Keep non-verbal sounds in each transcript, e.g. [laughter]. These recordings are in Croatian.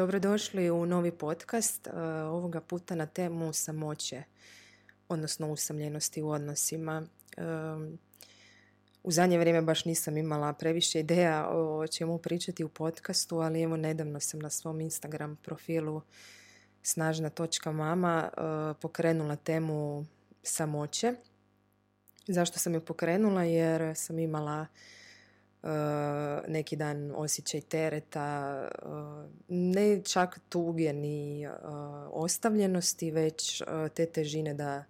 Dobrodošli u novi podcast, e, ovoga puta na temu samoće, odnosno usamljenosti u odnosima. E, u zadnje vrijeme baš nisam imala previše ideja o čemu pričati u podcastu, ali evo nedavno sam na svom Instagram profilu snažna točka mama e, pokrenula temu samoće. Zašto sam je pokrenula? Jer sam imala neki dan osjećaj tereta, eh, ne čak tuge ni eh, ostavljenosti, već te težine da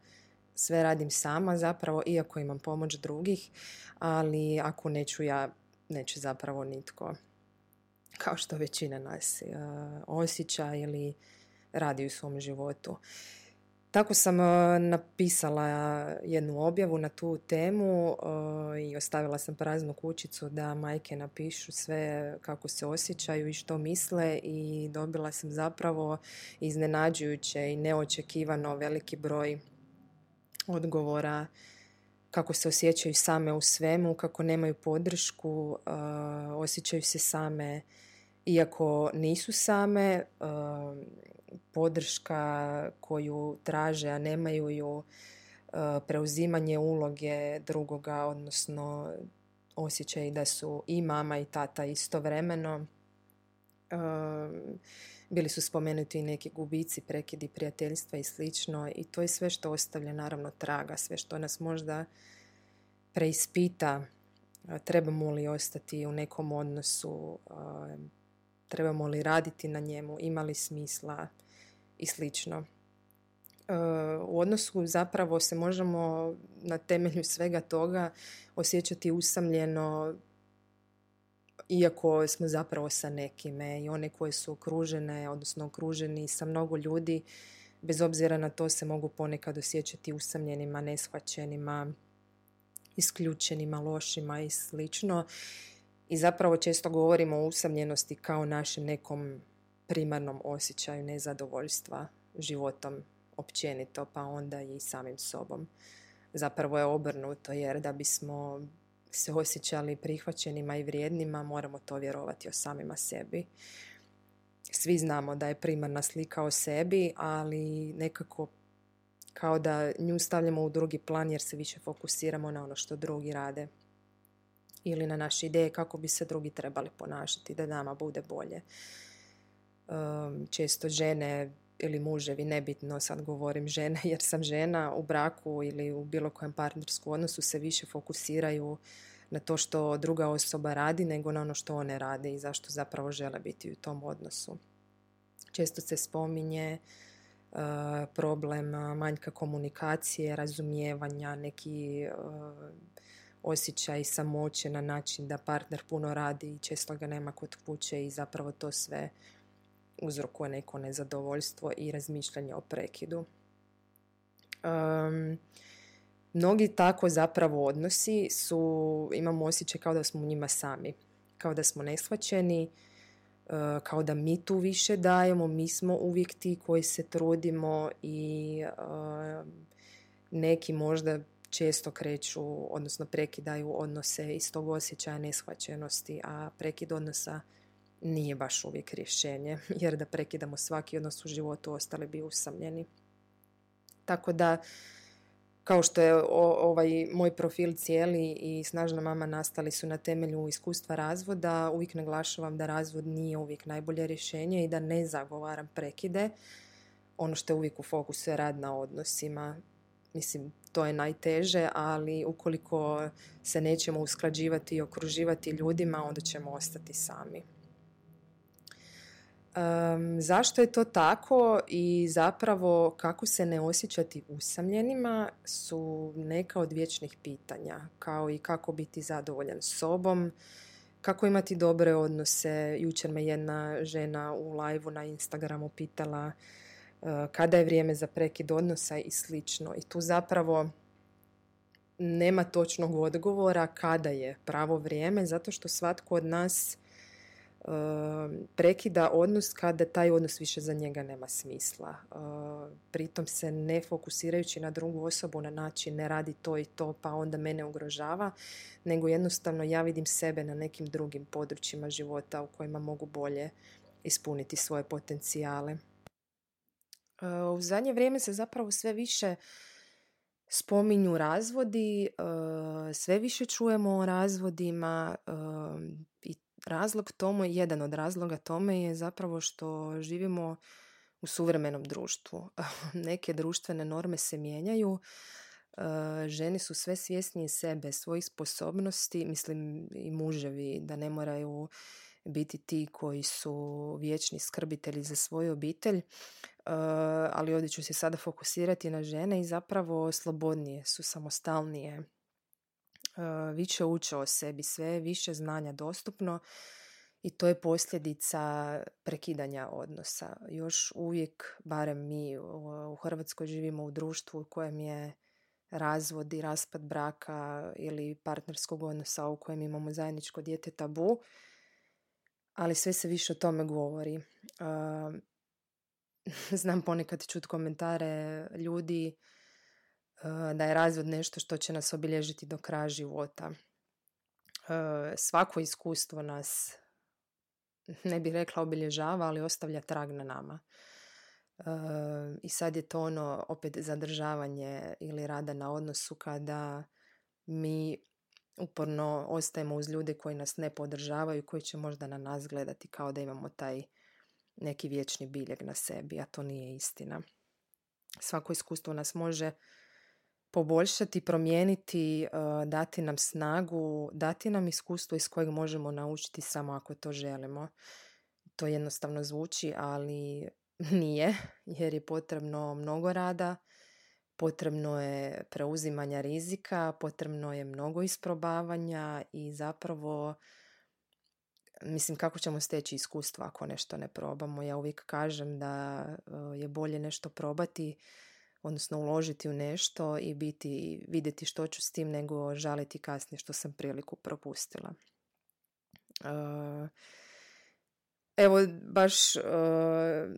sve radim sama zapravo, iako imam pomoć drugih, ali ako neću ja, neće zapravo nitko, kao što većina nas osjeća ili radi u svom životu. Tako sam e, napisala jednu objavu na tu temu e, i ostavila sam praznu kućicu da majke napišu sve kako se osjećaju i što misle i dobila sam zapravo iznenađujuće i neočekivano veliki broj odgovora kako se osjećaju same u svemu, kako nemaju podršku, e, osjećaju se same iako nisu same, podrška koju traže, a nemaju ju, e, preuzimanje uloge drugoga, odnosno osjećaj da su i mama i tata istovremeno. E, bili su spomenuti i neki gubici, prekidi prijateljstva i slično i to je sve što ostavlja naravno traga, sve što nas možda preispita trebamo li ostati u nekom odnosu, trebamo li raditi na njemu, ima li smisla i slično. E, u odnosu zapravo se možemo na temelju svega toga osjećati usamljeno iako smo zapravo sa nekime i one koje su okružene, odnosno okruženi sa mnogo ljudi, bez obzira na to se mogu ponekad osjećati usamljenima, neshvaćenima, isključenima, lošima i slično. I zapravo često govorimo o usamljenosti kao našem nekom primarnom osjećaju nezadovoljstva životom općenito, pa onda i samim sobom. Zapravo je obrnuto jer da bismo se osjećali prihvaćenima i vrijednima moramo to vjerovati o samima sebi. Svi znamo da je primarna slika o sebi, ali nekako kao da nju stavljamo u drugi plan jer se više fokusiramo na ono što drugi rade ili na naše ideje kako bi se drugi trebali ponašati, da nama bude bolje. Često žene ili muževi, nebitno sad govorim žene [laughs] jer sam žena u braku ili u bilo kojem partnerskom odnosu se više fokusiraju na to što druga osoba radi nego na ono što one rade i zašto zapravo žele biti u tom odnosu. Često se spominje problem manjka komunikacije, razumijevanja, neki osjećaj samoće na način da partner puno radi i često ga nema kod kuće i zapravo to sve uzrokuje neko nezadovoljstvo i razmišljanje o prekidu. Um, mnogi tako zapravo odnosi su, imamo osjećaj kao da smo u njima sami, kao da smo neshvaćeni, uh, kao da mi tu više dajemo, mi smo uvijek ti koji se trudimo i neki možda često kreću, odnosno prekidaju odnose iz tog osjećaja neshvaćenosti, a prekid odnosa nije baš uvijek rješenje, [laughs] jer da prekidamo svaki odnos u životu ostali bi usamljeni. Tako da, kao što je ovaj moj profil cijeli i snažna mama nastali su na temelju iskustva razvoda, uvijek naglašavam da razvod nije uvijek najbolje rješenje i da ne zagovaram prekide. Ono što je uvijek u fokusu je rad na odnosima. Mislim, to je najteže, ali ukoliko se nećemo usklađivati i okruživati ljudima, onda ćemo ostati sami. Um, zašto je to tako i zapravo kako se ne osjećati usamljenima su neka od vječnih pitanja, kao i kako biti zadovoljan sobom, kako imati dobre odnose. Jučer me jedna žena u live na Instagramu pitala kada je vrijeme za prekid odnosa i slično. I tu zapravo nema točnog odgovora kada je pravo vrijeme, zato što svatko od nas prekida odnos kada taj odnos više za njega nema smisla. Pritom se ne fokusirajući na drugu osobu na način ne radi to i to pa onda mene ugrožava, nego jednostavno ja vidim sebe na nekim drugim područjima života u kojima mogu bolje ispuniti svoje potencijale. U zadnje vrijeme se zapravo sve više spominju razvodi, sve više čujemo o razvodima i razlog tome, jedan od razloga tome je zapravo što živimo u suvremenom društvu. [laughs] Neke društvene norme se mijenjaju, žene su sve svjesnije sebe, svojih sposobnosti, mislim i muževi, da ne moraju biti ti koji su vječni skrbitelji za svoju obitelj, ali ovdje ću se sada fokusirati na žene i zapravo slobodnije su, samostalnije, više uče o sebi, sve više znanja dostupno i to je posljedica prekidanja odnosa. Još uvijek, barem mi u Hrvatskoj živimo u društvu u kojem je razvod i raspad braka ili partnerskog odnosa u kojem imamo zajedničko dijete tabu, ali sve se više o tome govori. [laughs] Znam ponekad čut komentare ljudi Eh, da je razvod nešto što će nas obilježiti do kraja života. Eh, svako iskustvo nas, ne bih rekla obilježava, ali ostavlja trag na nama. Eh, I sad je to ono opet zadržavanje ili rada na odnosu kada mi uporno ostajemo uz ljude koji nas ne podržavaju, koji će možda na nas gledati kao da imamo taj neki vječni biljeg na sebi, a to nije istina. Svako iskustvo nas može poboljšati, promijeniti, eh, dati nam snagu, dati nam iskustvo iz kojeg možemo naučiti samo ako to želimo. To jednostavno zvuči, ali [laughs] nije, jer je potrebno mnogo rada, potrebno je preuzimanja rizika, potrebno je mnogo isprobavanja i zapravo mislim kako ćemo steći iskustva ako nešto ne probamo. Ja uvijek kažem da eh, je bolje nešto probati odnosno uložiti u nešto i biti, vidjeti što ću s tim nego žaliti kasnije što sam priliku propustila. Uh, evo, baš uh,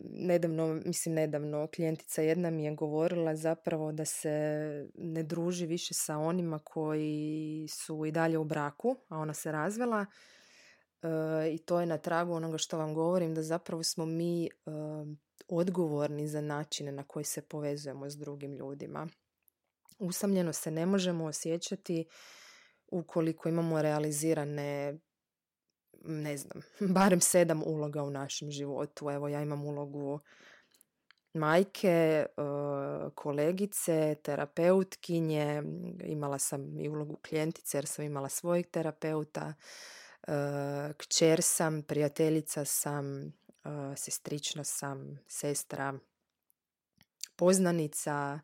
nedavno, mislim nedavno, klijentica jedna mi je govorila zapravo da se ne druži više sa onima koji su i dalje u braku, a ona se razvela. Uh, I to je na tragu onoga što vam govorim, da zapravo smo mi odgovorni za načine na koji se povezujemo s drugim ljudima. Usamljeno se ne možemo osjećati ukoliko imamo realizirane ne znam, [laughs] barem sedam uloga u našem životu. Evo, ja imam ulogu majke, e, kolegice, terapeutkinje, imala sam i ulogu klijentice jer sam imala svojeg terapeuta, e, kćer sam, prijateljica sam, sestrična sam, sestra, poznanica,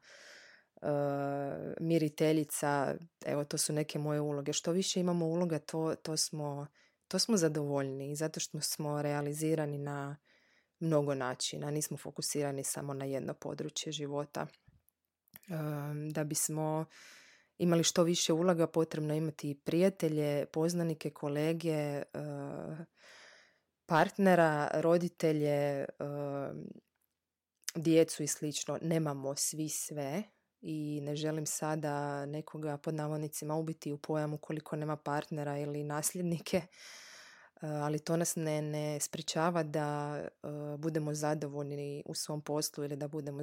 miriteljica, evo to su neke moje uloge. Što više imamo uloga, to, to, smo, to smo zadovoljni zato što smo realizirani na mnogo načina, nismo fokusirani samo na jedno područje života. Da bismo imali što više uloga, potrebno imati prijatelje, poznanike, kolege, partnera, roditelje, djecu i slično. Nemamo svi sve i ne želim sada nekoga pod navodnicima ubiti u pojam ukoliko nema partnera ili nasljednike, ali to nas ne, ne spričava da budemo zadovoljni u svom poslu ili da budemo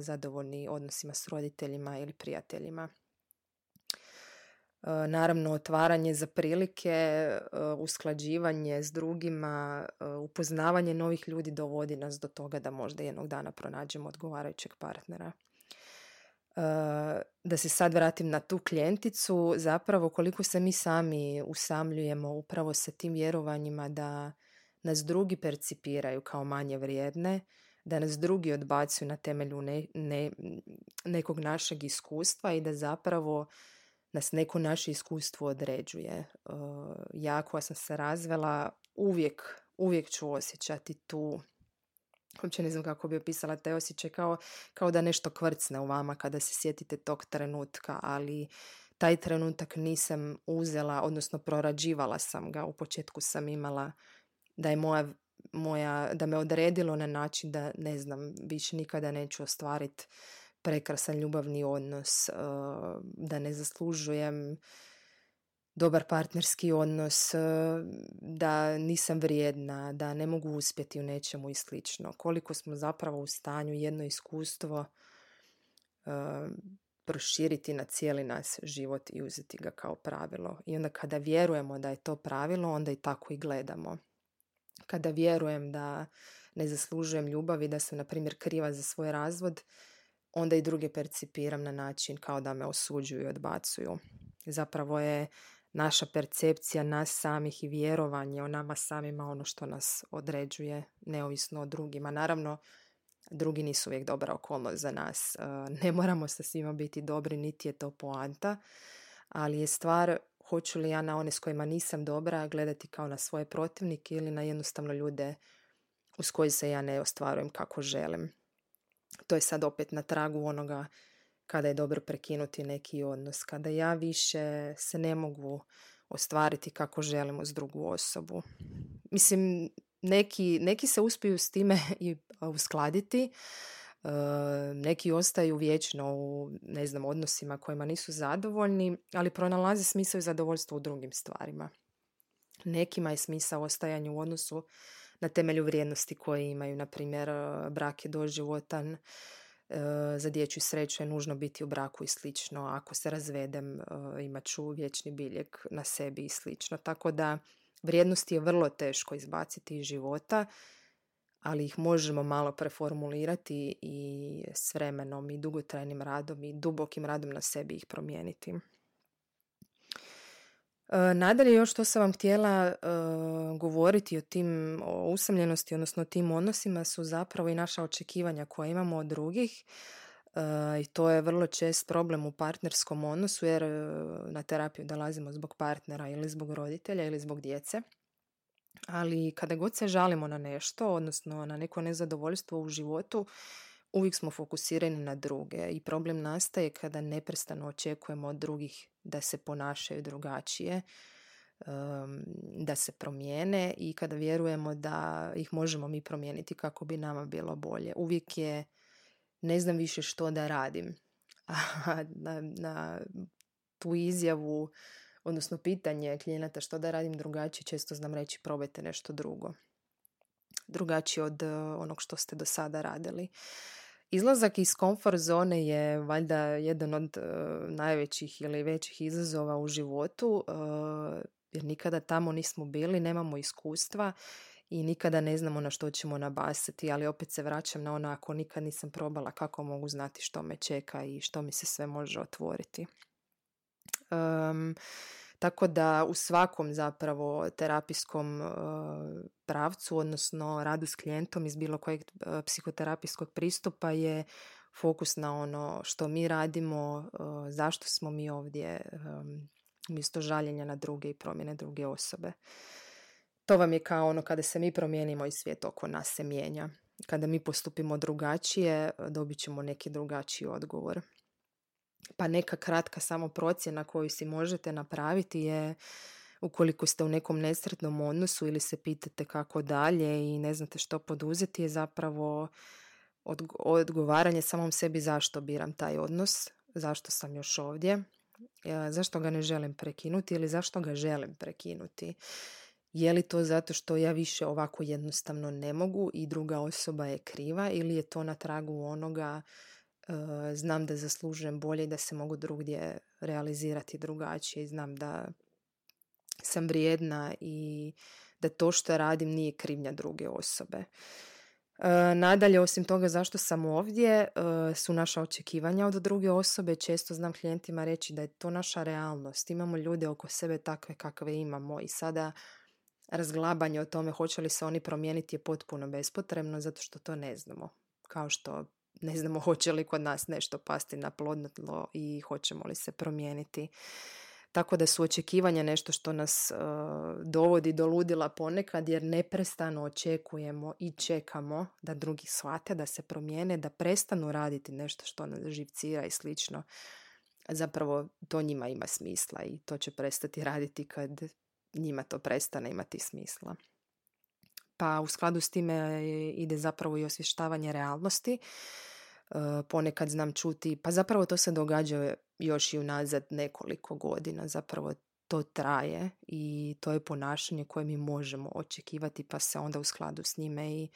zadovoljni odnosima s roditeljima ili prijateljima. Naravno otvaranje za prilike, usklađivanje s drugima, upoznavanje novih ljudi dovodi nas do toga da možda jednog dana pronađemo odgovarajućeg partnera. Da se sad vratim na tu klijenticu, zapravo koliko se mi sami usamljujemo upravo sa tim vjerovanjima da nas drugi percipiraju kao manje vrijedne, da nas drugi odbacuju na temelju ne, nekog našeg iskustva i da zapravo nas neko naše iskustvo određuje. Ja koja sam se razvela uvijek, uvijek ću osjećati tu uopće ne znam kako bi opisala taj osjećaj, kao, kao da nešto kvrcne u vama kada se sjetite tog trenutka, ali taj trenutak nisam uzela, odnosno prorađivala sam ga. U početku sam imala da je moja, moja da me odredilo na način da ne znam, više nikada neću ostvariti prekrasan ljubavni odnos, eh, da ne zaslužujem dobar partnerski odnos, eh, da nisam vrijedna, da ne mogu uspjeti u nečemu i slično. Koliko smo zapravo u stanju jedno iskustvo eh, proširiti na cijeli nas život i uzeti ga kao pravilo. I onda kada vjerujemo da je to pravilo, onda i tako i gledamo. Kada vjerujem da ne zaslužujem ljubav i da sam, na primjer, kriva za svoj razvod, onda i druge percipiram na način kao da me osuđuju i odbacuju. Zapravo je naša percepcija nas samih i vjerovanje o nama samima ono što nas određuje neovisno o drugima. Naravno, drugi nisu uvijek dobra okolnost za nas. E, ne moramo sa svima biti dobri, niti je to poanta, ali je stvar hoću li ja na one s kojima nisam dobra gledati kao na svoje protivnike ili na jednostavno ljude uz koji se ja ne ostvarujem kako želim. To je sad opet na tragu onoga kada je dobro prekinuti neki odnos, kada ja više se ne mogu ostvariti kako želim uz drugu osobu. Mislim, neki, neki se uspiju s time [laughs] i uskladiti, e, neki ostaju vječno u ne znam, odnosima kojima nisu zadovoljni, ali pronalaze smisao i zadovoljstvo u drugim stvarima. Nekima je smisao ostajanja u odnosu na temelju vrijednosti koje imaju. Na primjer, e, brak je doživotan, za dječju sreću je nužno biti u braku i slično. Ako se razvedem, imat ću vječni biljeg na sebi i slično. Tako da Vrijednosti je vrlo teško izbaciti iz života, ali ih možemo malo preformulirati i s vremenom i dugotrajnim radom i dubokim radom na sebi ih promijeniti. E, nadalje još što sam vam htjela e, govoriti o tim o usamljenosti, odnosno o tim odnosima su zapravo i naša očekivanja koja imamo od drugih i to je vrlo čest problem u partnerskom odnosu jer e, na terapiju dolazimo zbog partnera ili zbog roditelja ili zbog djece. Ali kada god se žalimo na nešto, odnosno na neko nezadovoljstvo u životu, uvijek smo fokusirani na druge i problem nastaje kada neprestano očekujemo od drugih da se ponašaju drugačije, da se promijene i kada vjerujemo da ih možemo mi promijeniti kako bi nama bilo bolje. Uvijek je ne znam više što da radim. [laughs] na, na tu izjavu, odnosno pitanje klijenata što da radim drugačije, često znam reći probajte nešto drugo. Drugačije od eh, onog što ste do sada radili. Izlazak iz komfort zone je valjda jedan od uh, najvećih ili većih izazova u životu, uh, jer nikada tamo nismo bili, nemamo iskustva i nikada ne znamo na što ćemo nabasati, ali opet se vraćam na ono ako nikad nisam probala kako mogu znati što me čeka i što mi se sve može otvoriti. Um, tako da u svakom zapravo terapijskom uh, pravcu, odnosno radu s klijentom iz bilo kojeg uh, psihoterapijskog pristupa je fokus na ono što mi radimo, uh, zašto smo mi ovdje, um, umjesto žaljenja na druge i promjene druge osobe. To vam je kao ono kada se mi promijenimo i svijet oko nas se mijenja. Kada mi postupimo drugačije, dobit ćemo neki drugačiji odgovor. Pa neka kratka samo procjena koju si možete napraviti je ukoliko ste u nekom nesretnom odnosu ili se pitate kako dalje i ne znate što poduzeti je zapravo odgovaranje samom sebi zašto biram taj odnos, zašto sam još ovdje, zašto ga ne želim prekinuti ili zašto ga želim prekinuti. Je li to zato što ja više ovako jednostavno ne mogu i druga osoba je kriva ili je to na tragu onoga e, znam da zaslužujem bolje i da se mogu drugdje realizirati drugačije i znam da sam vrijedna i da to što radim nije krivnja druge osobe. Nadalje, osim toga zašto sam ovdje, su naša očekivanja od druge osobe. Često znam klijentima reći da je to naša realnost. Imamo ljude oko sebe takve kakve imamo i sada razglabanje o tome hoće li se oni promijeniti je potpuno bespotrebno zato što to ne znamo. Kao što ne znamo hoće li kod nas nešto pasti na plodno tlo i hoćemo li se promijeniti. Tako da su očekivanja nešto što nas uh, dovodi do ludila ponekad jer neprestano očekujemo i čekamo da drugi shvate, da se promijene, da prestanu raditi nešto što nas živcira i slično. Zapravo to njima ima smisla i to će prestati raditi kad njima to prestane imati smisla. Pa u skladu s time ide zapravo i osvještavanje realnosti. E, ponekad znam čuti, pa zapravo to se događa još i unazad nekoliko godina. Zapravo to traje i to je ponašanje koje mi možemo očekivati pa se onda u skladu s njime i e,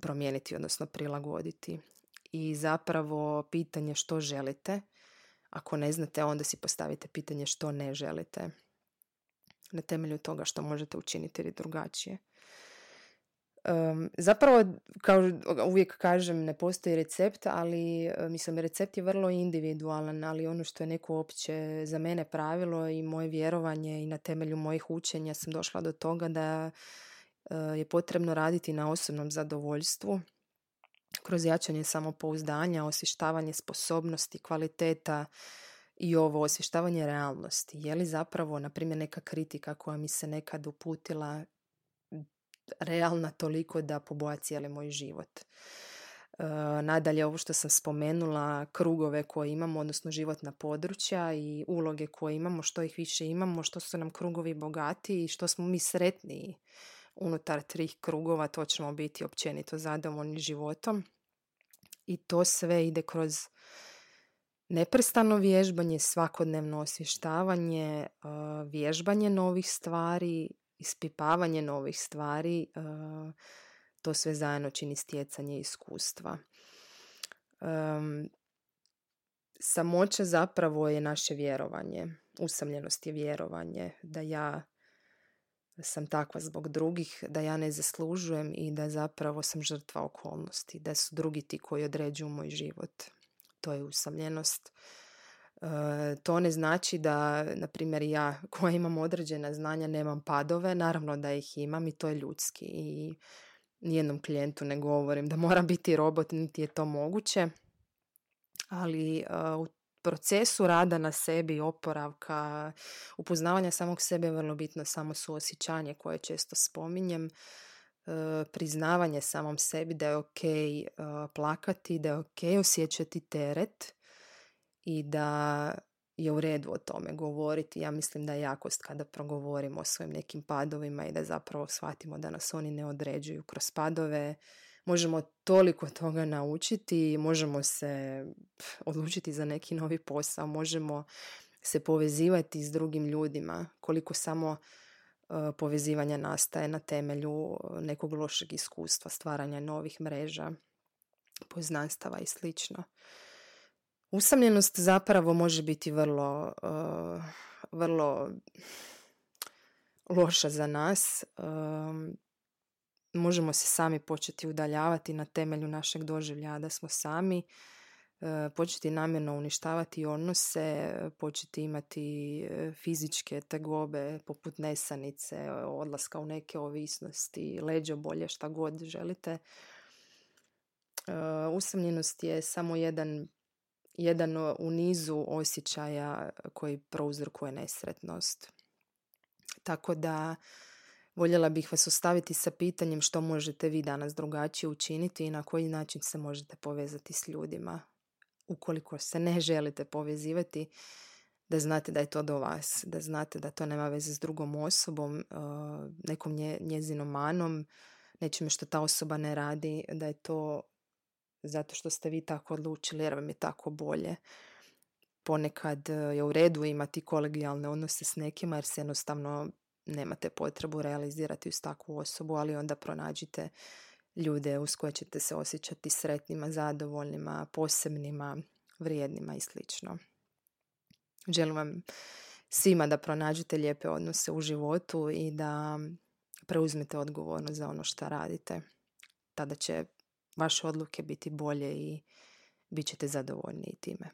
promijeniti, odnosno prilagoditi. I zapravo pitanje što želite, ako ne znate onda si postavite pitanje što ne želite na temelju toga što možete učiniti ili drugačije. Um, zapravo, kao uvijek kažem, ne postoji recept, ali e, mislim, recept je vrlo individualan, ali ono što je neko opće za mene pravilo i moje vjerovanje i na temelju mojih učenja sam došla do toga da e, je potrebno raditi na osobnom zadovoljstvu kroz jačanje samopouzdanja, osvještavanje sposobnosti, kvaliteta i ovo osvještavanje realnosti. Je li zapravo, na primjer, neka kritika koja mi se nekad uputila realna toliko da poboja cijeli moj život. E, nadalje, ovo što sam spomenula, krugove koje imamo, odnosno životna područja i uloge koje imamo, što ih više imamo, što su nam krugovi bogati i što smo mi sretniji unutar trih krugova, to ćemo biti općenito zadovoljni životom. I to sve ide kroz neprestano vježbanje, svakodnevno osvještavanje, e, vježbanje novih stvari, ispipavanje novih stvari, to sve zajedno čini stjecanje iskustva. Samoća zapravo je naše vjerovanje. Usamljenost je vjerovanje da ja sam takva zbog drugih, da ja ne zaslužujem i da zapravo sam žrtva okolnosti, da su drugi ti koji određuju moj život. To je usamljenost. E, to ne znači da, na primjer, ja koja imam određena znanja nemam padove, naravno da ih imam i to je ljudski i nijednom klijentu ne govorim da mora biti robot, niti je to moguće, ali e, u procesu rada na sebi, oporavka, upoznavanja samog sebe je vrlo bitno samo suosjećanje koje često spominjem, e, priznavanje samom sebi da je ok plakati, da je ok osjećati teret, i da je u redu o tome govoriti. Ja mislim da je jakost kada progovorimo o svojim nekim padovima i da zapravo shvatimo da nas oni ne određuju kroz padove. Možemo toliko toga naučiti, možemo se odlučiti za neki novi posao, možemo se povezivati s drugim ljudima, koliko samo e, povezivanja nastaje na temelju nekog lošeg iskustva, stvaranja novih mreža, poznanstava i slično. Usamljenost zapravo može biti vrlo, uh, vrlo loša za nas. Um, možemo se sami početi udaljavati na temelju našeg doživljaja da smo sami, uh, početi namjerno uništavati odnose, početi imati uh, fizičke tegobe poput nesanice, odlaska u neke ovisnosti, leđo bolje, šta god želite. Usamljenost je samo jedan jedan u nizu osjećaja koji prouzrokuje nesretnost. Tako da voljela bih vas ostaviti sa pitanjem što možete vi danas drugačije učiniti i na koji način se možete povezati s ljudima. Ukoliko se ne želite povezivati, da znate da je to do vas, da znate da to nema veze s drugom osobom, uh, nekom njezinom manom, nečime što ta osoba ne radi, da je to zato što ste vi tako odlučili jer vam je tako bolje. Ponekad e, je u redu imati kolegijalne odnose s nekima jer se jednostavno nemate potrebu realizirati uz takvu osobu, ali onda pronađite ljude uz koje ćete se osjećati sretnima, zadovoljnima, posebnima, vrijednima i sl. Želim vam svima da pronađete lijepe odnose u životu i da preuzmete odgovornost za ono što radite. Tada će vaše odluke biti bolje i bit ćete zadovoljniji time.